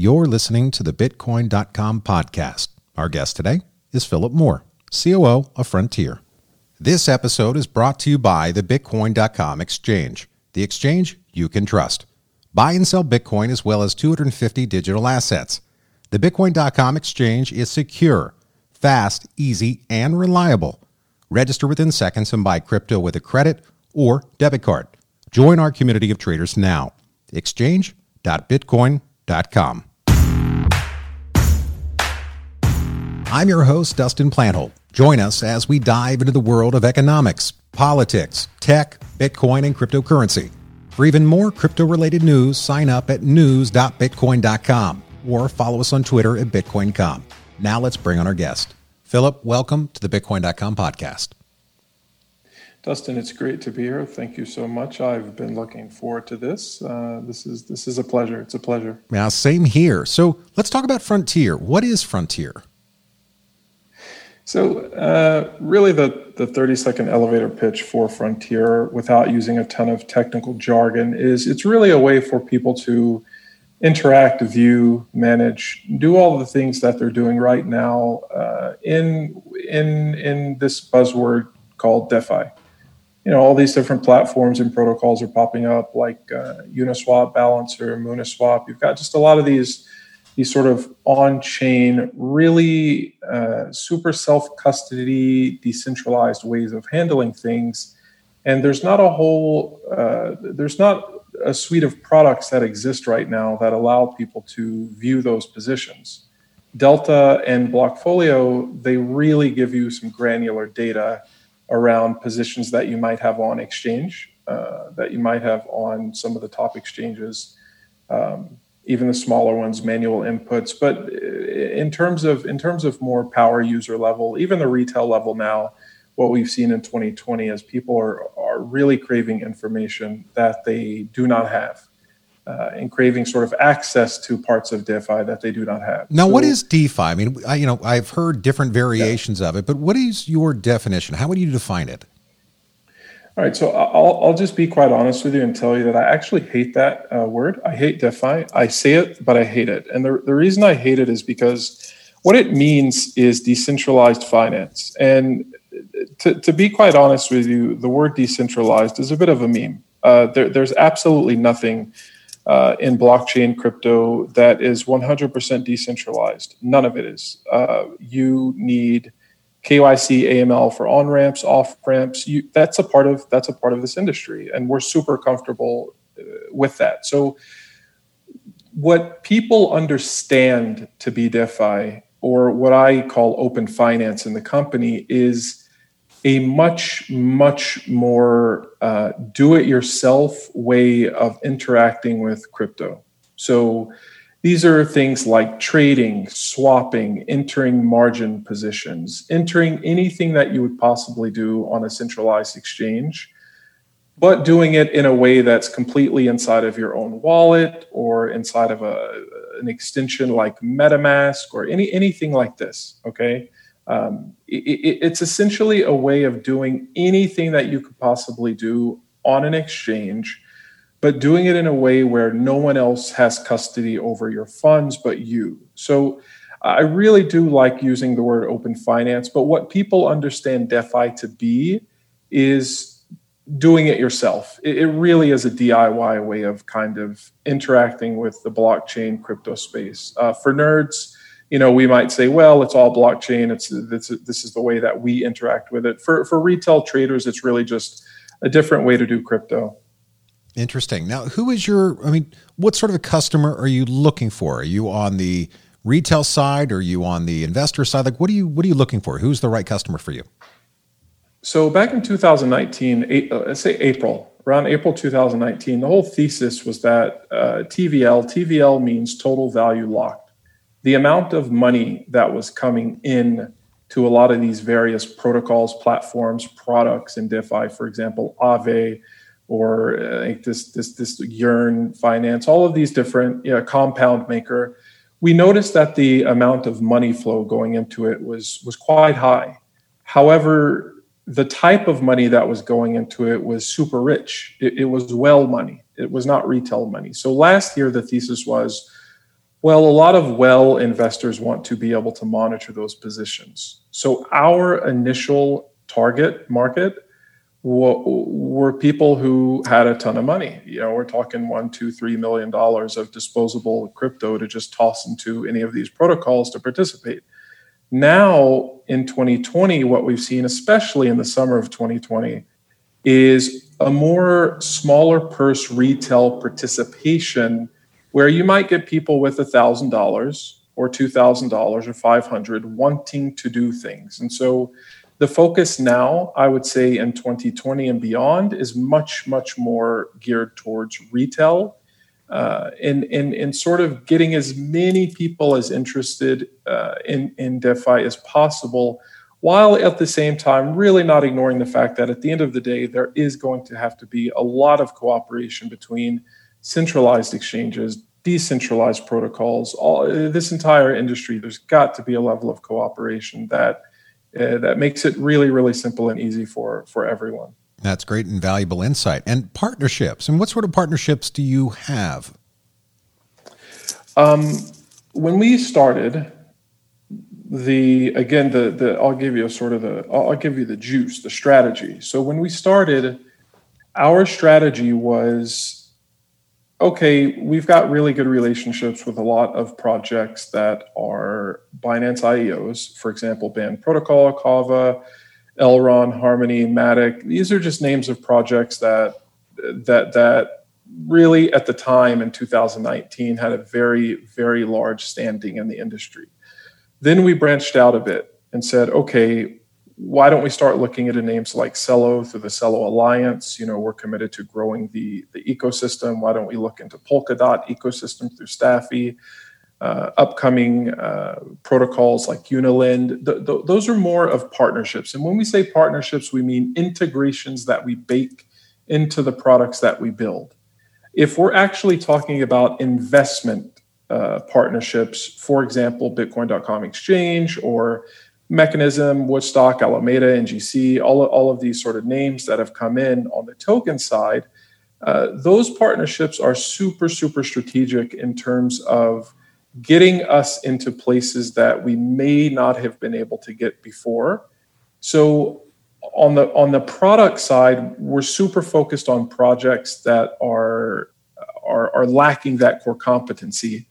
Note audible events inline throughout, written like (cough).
You're listening to the Bitcoin.com podcast. Our guest today is Philip Moore, COO of Frontier. This episode is brought to you by the Bitcoin.com exchange, the exchange you can trust. Buy and sell Bitcoin as well as 250 digital assets. The Bitcoin.com exchange is secure, fast, easy, and reliable. Register within seconds and buy crypto with a credit or debit card. Join our community of traders now. Exchange.bitcoin.com. I'm your host, Dustin Plantholt. Join us as we dive into the world of economics, politics, tech, Bitcoin, and cryptocurrency. For even more crypto related news, sign up at news.bitcoin.com or follow us on Twitter at BitcoinCom. Now let's bring on our guest. Philip, welcome to the Bitcoin.com podcast. Dustin, it's great to be here. Thank you so much. I've been looking forward to this. Uh, this is this is a pleasure. It's a pleasure. Yeah, same here. So let's talk about Frontier. What is Frontier? So, uh, really, the, the 30 second elevator pitch for Frontier, without using a ton of technical jargon, is it's really a way for people to interact, view, manage, do all the things that they're doing right now uh, in, in, in this buzzword called DeFi. You know, all these different platforms and protocols are popping up, like uh, Uniswap, Balancer, Mooniswap. You've got just a lot of these these sort of on-chain, really uh, super self-custody, decentralized ways of handling things. And there's not a whole, uh, there's not a suite of products that exist right now that allow people to view those positions. Delta and Blockfolio, they really give you some granular data around positions that you might have on exchange, uh, that you might have on some of the top exchanges. Um, even the smaller ones manual inputs but in terms of in terms of more power user level even the retail level now what we've seen in 2020 is people are are really craving information that they do not have uh, and craving sort of access to parts of DeFi that they do not have. Now, so, what is DeFi? I mean, I, you know, I've heard different variations yeah. of it, but what is your definition? How would you define it? All right, so I'll, I'll just be quite honest with you and tell you that I actually hate that uh, word. I hate DeFi. I say it, but I hate it. And the, the reason I hate it is because what it means is decentralized finance. And to, to be quite honest with you, the word decentralized is a bit of a meme. Uh, there, there's absolutely nothing uh, in blockchain crypto that is 100% decentralized. None of it is. Uh, you need KYC, AML for on ramps, off ramps. That's a part of that's a part of this industry, and we're super comfortable uh, with that. So, what people understand to be DeFi, or what I call open finance in the company, is a much much more uh, do-it-yourself way of interacting with crypto. So these are things like trading, swapping, entering margin positions, entering anything that you would possibly do on a centralized exchange, but doing it in a way that's completely inside of your own wallet or inside of a, an extension like MetaMask or any anything like this. Okay. Um, it, it's essentially a way of doing anything that you could possibly do on an exchange but doing it in a way where no one else has custody over your funds but you. So I really do like using the word open finance, but what people understand DeFi to be is doing it yourself. It, really is a DIY way of kind of interacting with the blockchain crypto space. Uh, for nerds, you know, we might say, well, it's all blockchain. It's this, this is the way that we interact with it. For for retail traders, it's really just a different way to do crypto. Interesting. Now, who is your, I mean, what sort of a customer are you looking for? Are you on the retail side? Are you on the investor side? Like, what are you, what are you looking for? Who's the right customer for you? So back in 2019, eight, uh, let's say April, around April 2019, the whole thesis was that uh, TVL, TVL means total value locked. The amount of money that was coming in to a lot of these various protocols, platforms, products in DeFi, for example, Aave, or uh, this this this Yearn Finance, all of these different you know, compound maker, we noticed that the amount of money flow going into it was was quite high. However, the type of money that was going into it was super rich. It, it was whale money. It was not retail money. So last year the thesis was Well, a lot of whale investors want to be able to monitor those positions. So our initial target market were people who had a ton of money. You know, we're talking one, two, three million dollars of disposable crypto to just toss into any of these protocols to participate. Now, in 2020, what we've seen, especially in the summer of 2020, is a more smaller purse retail participation where you might get people with a thousand dollars or two thousand dollars or five hundred wanting to do things. And so the focus now, I would say, in 2020 and beyond, is much, much more geared towards retail uh, and, and, and sort of getting as many people as interested uh, in, in DeFi as possible, while at the same time really not ignoring the fact that at the end of the day, there is going to have to be a lot of cooperation between centralized exchanges, decentralized protocols, all this entire industry. There's got to be a level of cooperation that uh, that makes it really, really simple and easy for for everyone. That's great and valuable insight. And partnerships. And what sort of partnerships do you have? Um, when we started, the again the the I'll give you a sort of the I'll give you the juice, the strategy. So when we started, our strategy was okay, we've got really good relationships with a lot of projects that are Binance IEOs, for example, Band Protocol, Kava, Elrond, Harmony, Matic. These are just names of projects that that that really at the time in 2019 had a very very large standing in the industry. Then we branched out a bit and said, okay, why don't we start looking at names like Celo through the Celo Alliance? You know, we're committed to growing the, the ecosystem. Why don't we look into Polkadot ecosystem through StaFi? Uh, upcoming uh, protocols like Unilend. Th- th- those are more of partnerships. And when we say partnerships, we mean integrations that we bake into the products that we build. If we're actually talking about investment uh, partnerships, for example, Bitcoin.com exchange or Mechanism, Woodstock, Alameda, NGC, all, all of these sort of names that have come in on the token side, uh, those partnerships are super, super strategic in terms of getting us into places that we may not have been able to get before. So on the on the product side, we're super focused on projects that are are, are lacking that core competency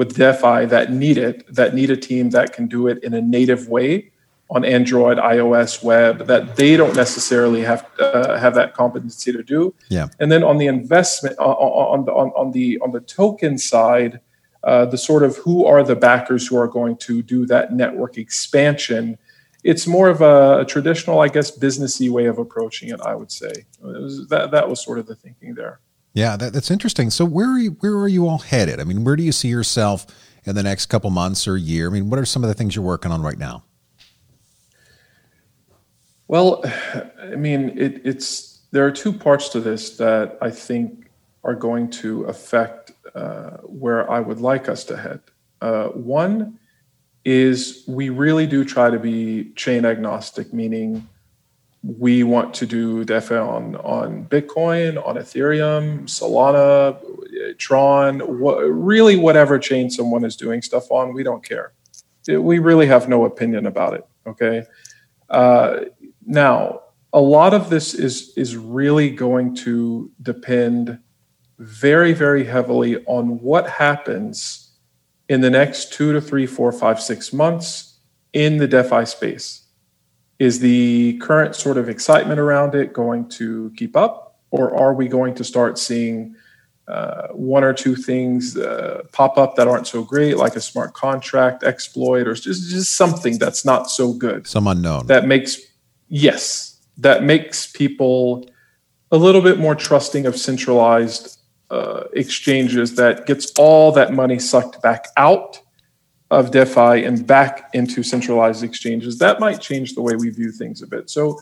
with DeFi that need it, that need a team that can do it in a native way on Android, iOS, web, that they don't necessarily have uh, have that competency to do. Yeah. And then on the investment, on, on the on, on the on the token side, uh, the sort of who are the backers who are going to do that network expansion. It's more of a, a traditional, I guess, businessy way of approaching it. I would say was, that that was sort of the thinking there. Yeah, that, that's interesting. So where are you, where are you all headed? I mean, where do you see yourself in the next couple months or year? I mean, what are some of the things you're working on right now? Well, I mean, it, it's there are two parts to this that I think are going to affect uh, where I would like us to head. Uh, one is we really do try to be chain agnostic, meaning we want to do DeFi on on Bitcoin, on Ethereum, Solana, Tron, wh- really whatever chain someone is doing stuff on, we don't care. It, we really have no opinion about it. Okay. Uh, now, a lot of this is is really going to depend very, very heavily on what happens in the next two to three, four, five, six months in the DeFi space is the current sort of excitement around it going to keep up, or are we going to start seeing uh, one or two things uh, pop up that aren't so great, like a smart contract exploit, or just just something that's not so good, some unknown. That makes yes, that makes people a little bit more trusting of centralized uh, exchanges that gets all that money sucked back out of DeFi and back into centralized exchanges, that might change the way we view things a bit. So,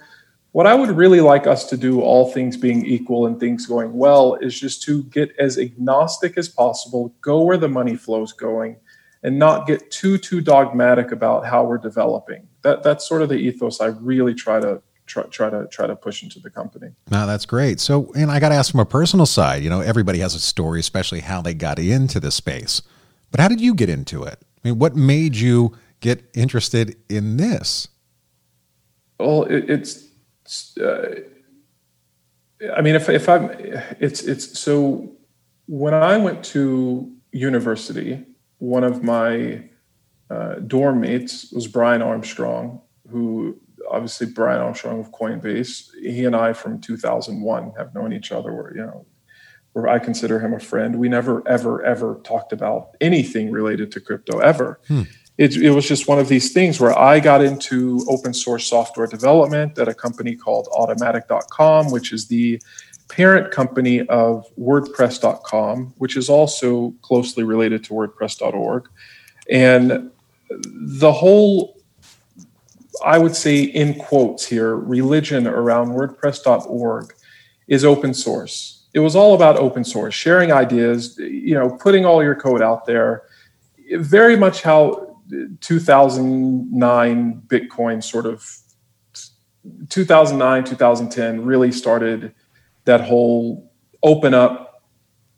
what I would really like us to do, all things being equal and things going well, is just to get as agnostic as possible, go where the money flows going, and not get too too dogmatic about how we're developing. That that's sort of the ethos I really try to try, try to try to push into the company. Now that's great. So, and I got to ask from a personal side. You know, everybody has a story, especially how they got into the space. But how did you get into it? I mean, what made you get interested in this? Well, it, it's. Uh, I mean, if if I'm, it's it's so. When I went to university, one of my uh, dorm mates was Brian Armstrong, who obviously Brian Armstrong of Coinbase. He and I from 2001 have known each other. Where you know, where I consider him a friend. We never ever ever talked about anything related to crypto ever. Hmm. It, it was just one of these things where I got into open source software development at a company called Automattic.com, which is the parent company of WordPress.com, which is also closely related to WordPress.org. And the whole I would say in quotes here, religion around WordPress.org is open source. It was all about open source, sharing ideas, you know, putting all your code out there. Very much how 2009 Bitcoin sort of 2009 2010 really started that whole open up,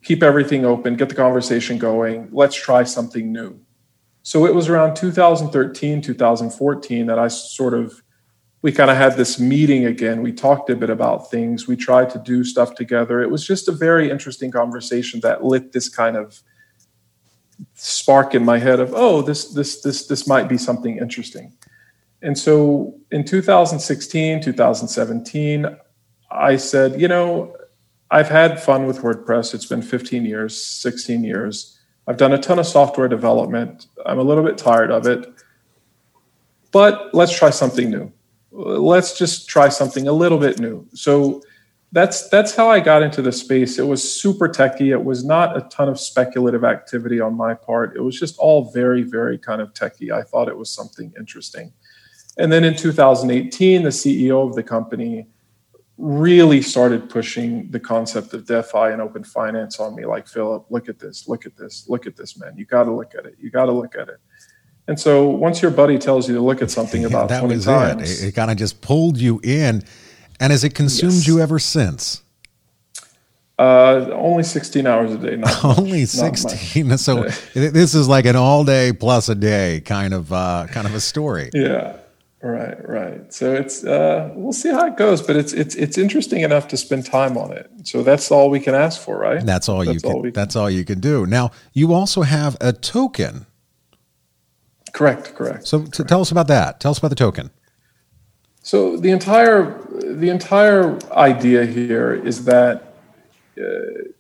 keep everything open, get the conversation going. Let's try something new. So it was around 2013, 2014 that I sort of, we kind of had this meeting again. We talked a bit about things. We tried to do stuff together. It was just a very interesting conversation that lit this kind of spark in my head of, oh, this, this, this, this might be something interesting. And so in 2016, 2017, I said, you know, I've had fun with WordPress. It's been 15 years, 16 years. I've done a ton of software development. I'm a little bit tired of it. But let's try something new. Let's just try something a little bit new. So that's that's how I got into the space. It was super techy. It was not a ton of speculative activity on my part. It was just all very, very kind of techy. I thought it was something interesting. And then in 2018, the CEO of the company really started pushing the concept of DeFi and open finance on me. Like, Philip, look at this, look at this, look at this, man. You got to look at it. You got to look at it. And so once your buddy tells you to look at something (laughs) about that 20 was times, it. It kind of just pulled you in. And has it consumed yes. you ever since? Uh, only 16 hours a day. (laughs) only 16. (laughs) So this is like an all day plus a day kind of uh, kind of a story. Yeah. Right, right. So it's uh, we'll see how it goes, but it's it's it's interesting enough to spend time on it. So that's all we can ask for, right? That's all that's you can. All can. That's all you can do. Now you also have a token. Correct, correct. So correct. tell us about that. Tell us about the token. So the entire the entire idea here is that. Uh,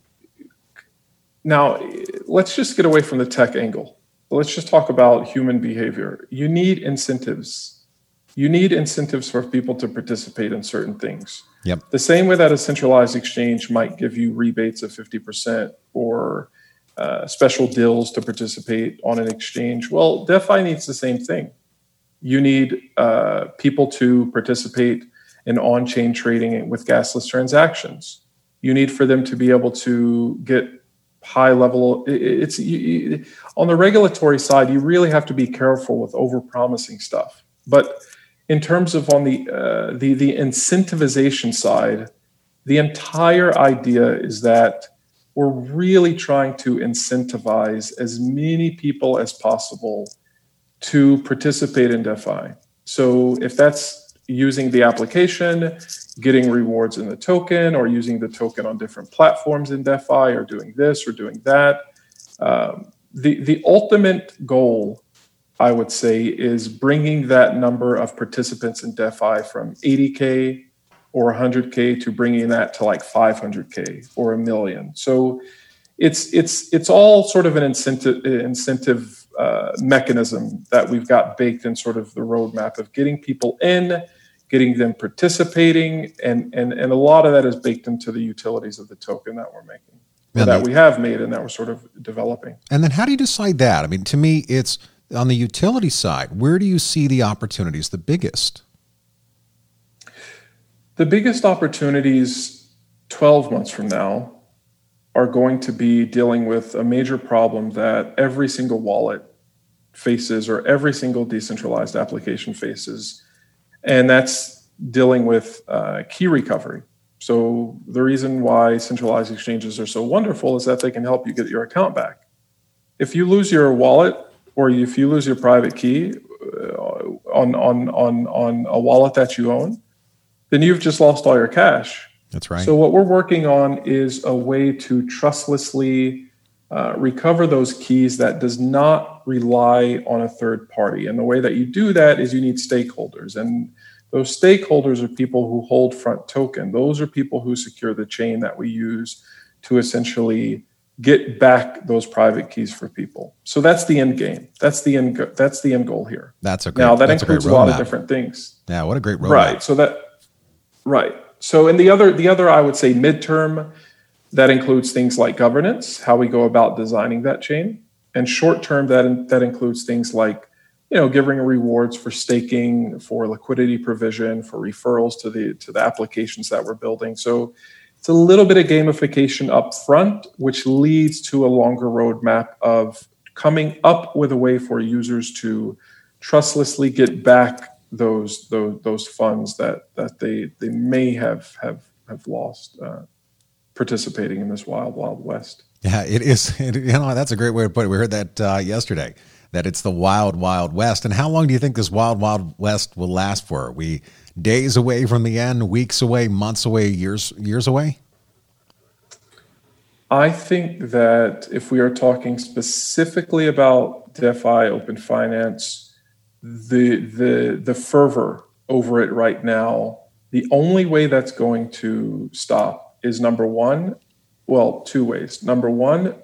now, let's just get away from the tech angle. Let's just talk about human behavior. You need incentives you need incentives for people to participate in certain things. Yep. The same way that a centralized exchange might give you rebates of 50% or uh, special deals to participate on an exchange. Well, DeFi needs the same thing. You need uh, people to participate in on chain trading with gasless transactions. You need for them to be able to get high level it's you, on the regulatory side you really have to be careful with over promising stuff but in terms of on the uh, the the incentivization side, the entire idea is that we're really trying to incentivize as many people as possible to participate in DeFi. So if that's using the application, getting rewards in the token, or using the token on different platforms in DeFi, or doing this or doing that, um, the the ultimate goal I would say, is bringing that number of participants in DeFi from 80K or 100K to bringing that to like 500K or a million. So it's, it's, it's all sort of an incentive, incentive uh, mechanism that we've got baked in sort of the roadmap of getting people in, getting them participating, and, and, and a lot of that is baked into the utilities of the token that we're making. that we have made and that we're sort of developing. And then how do you decide that? I mean, to me, it's on the utility side, where do you see the opportunities the biggest? The biggest opportunities 12 months from now are going to be dealing with a major problem that every single wallet faces or every single decentralized application faces, and that's dealing with uh, key recovery. So, the reason why centralized exchanges are so wonderful is that they can help you get your account back if you lose your wallet or if you lose your private key uh, on on on on a wallet that you own, then you've just lost all your cash. That's right. So what we're working on is a way to trustlessly uh, recover those keys that does not rely on a third party. And the way that you do that is you need stakeholders. And those stakeholders are people who hold front token. Those are people who secure the chain that we use to essentially get back those private keys for people. So that's the end game. That's the end. Go- that's the end goal here. That's a great, now that includes a, a, lot of different things. Yeah, what a great roadmap. Right. So that right. So in the other the other I would say midterm that includes things like governance, how we go about designing that chain, and short term that that includes things like you know giving rewards for staking, for liquidity provision, for referrals to the to the applications that we're building. So it's a little bit of gamification up front, which leads to a longer roadmap of coming up with a way for users to trustlessly get back those those those funds that that they they may have have have lost uh, participating in this wild wild west. Yeah, it is. It, (laughs) you know, that's a great way to put it. We heard that uh, yesterday. That it's the wild, wild west. And how long do you think this wild, wild west will last for? Are we days away from the end, weeks away, months away, years, years away? I think that if we are talking specifically about DeFi, open finance, the the the fervor over it right now, the only way that's going to stop is number one, well, two ways. Number one,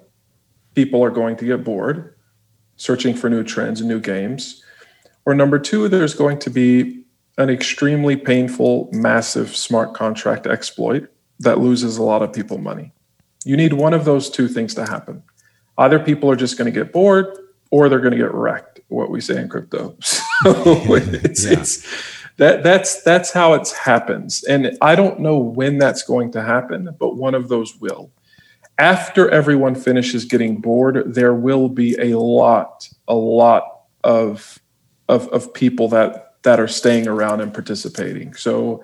people are going to get bored, searching for new trends and new games. Or number two, there's going to be an extremely painful, massive smart contract exploit that loses a lot of people money. You need one of those two things to happen. Either people are just going to get bored or they're going to get wrecked, what we say in crypto. (laughs) So (laughs) it's, Yeah. it's that that's that's how it happens. And I don't know when that's going to happen, but one of those will. After everyone finishes getting bored, there will be a lot, a lot of of, of people that that are staying around and participating. So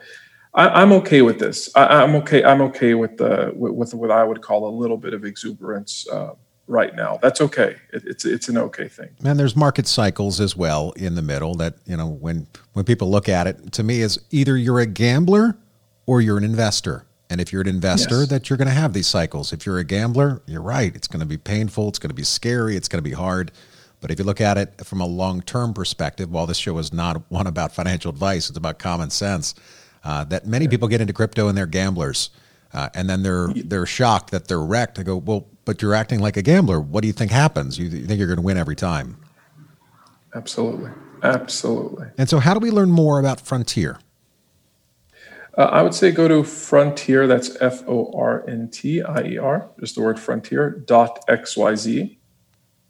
I, I'm okay with this. I, I'm okay. I'm okay with the with, with what I would call a little bit of exuberance uh, right now. That's okay. It, it's it's an okay thing. And there's market cycles as well in the middle that, you know, when when people look at it, to me is either you're a gambler or you're an investor. And if you're an investor, Yes. that you're going to have these cycles. If you're a gambler, you're right. It's going to be painful, it's going to be scary, it's going to be hard. But if you look at it from a long-term perspective, while this show is not one about financial advice, it's about common sense. Uh, that many people get into crypto and they're gamblers, uh, and then they're they're shocked that they're wrecked. I go, well, but you're acting like a gambler. What do you think happens? You, you think you're going to win every time? Absolutely, absolutely. And so, how do we learn more about Frontier? Uh, I would say go to Frontier. That's F O R N T I E R. Just the word Frontier dot X Y Z.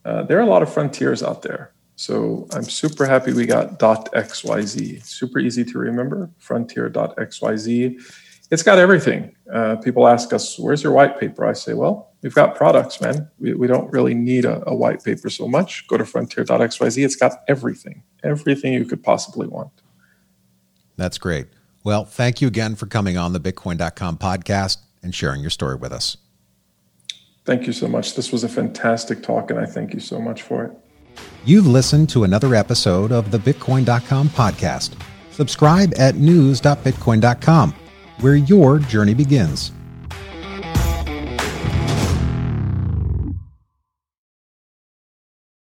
Uh, there are a lot of frontiers out there. So I'm super happy we got dot .xyz. Super easy to remember, frontier.xyz. It's got everything. Uh, people ask us, where's your white paper? I say, well, we've got products, man. We, we don't really need a, a white paper so much. Go to frontier.xyz. It's got everything, everything you could possibly want. That's great. Well, thank you again for coming on the Bitcoin.com podcast and sharing your story with us. Thank you so much. This was a fantastic talk, and I thank you so much for it. You've listened to another episode of the Bitcoin.com podcast. Subscribe at news.bitcoin.com, where your journey begins.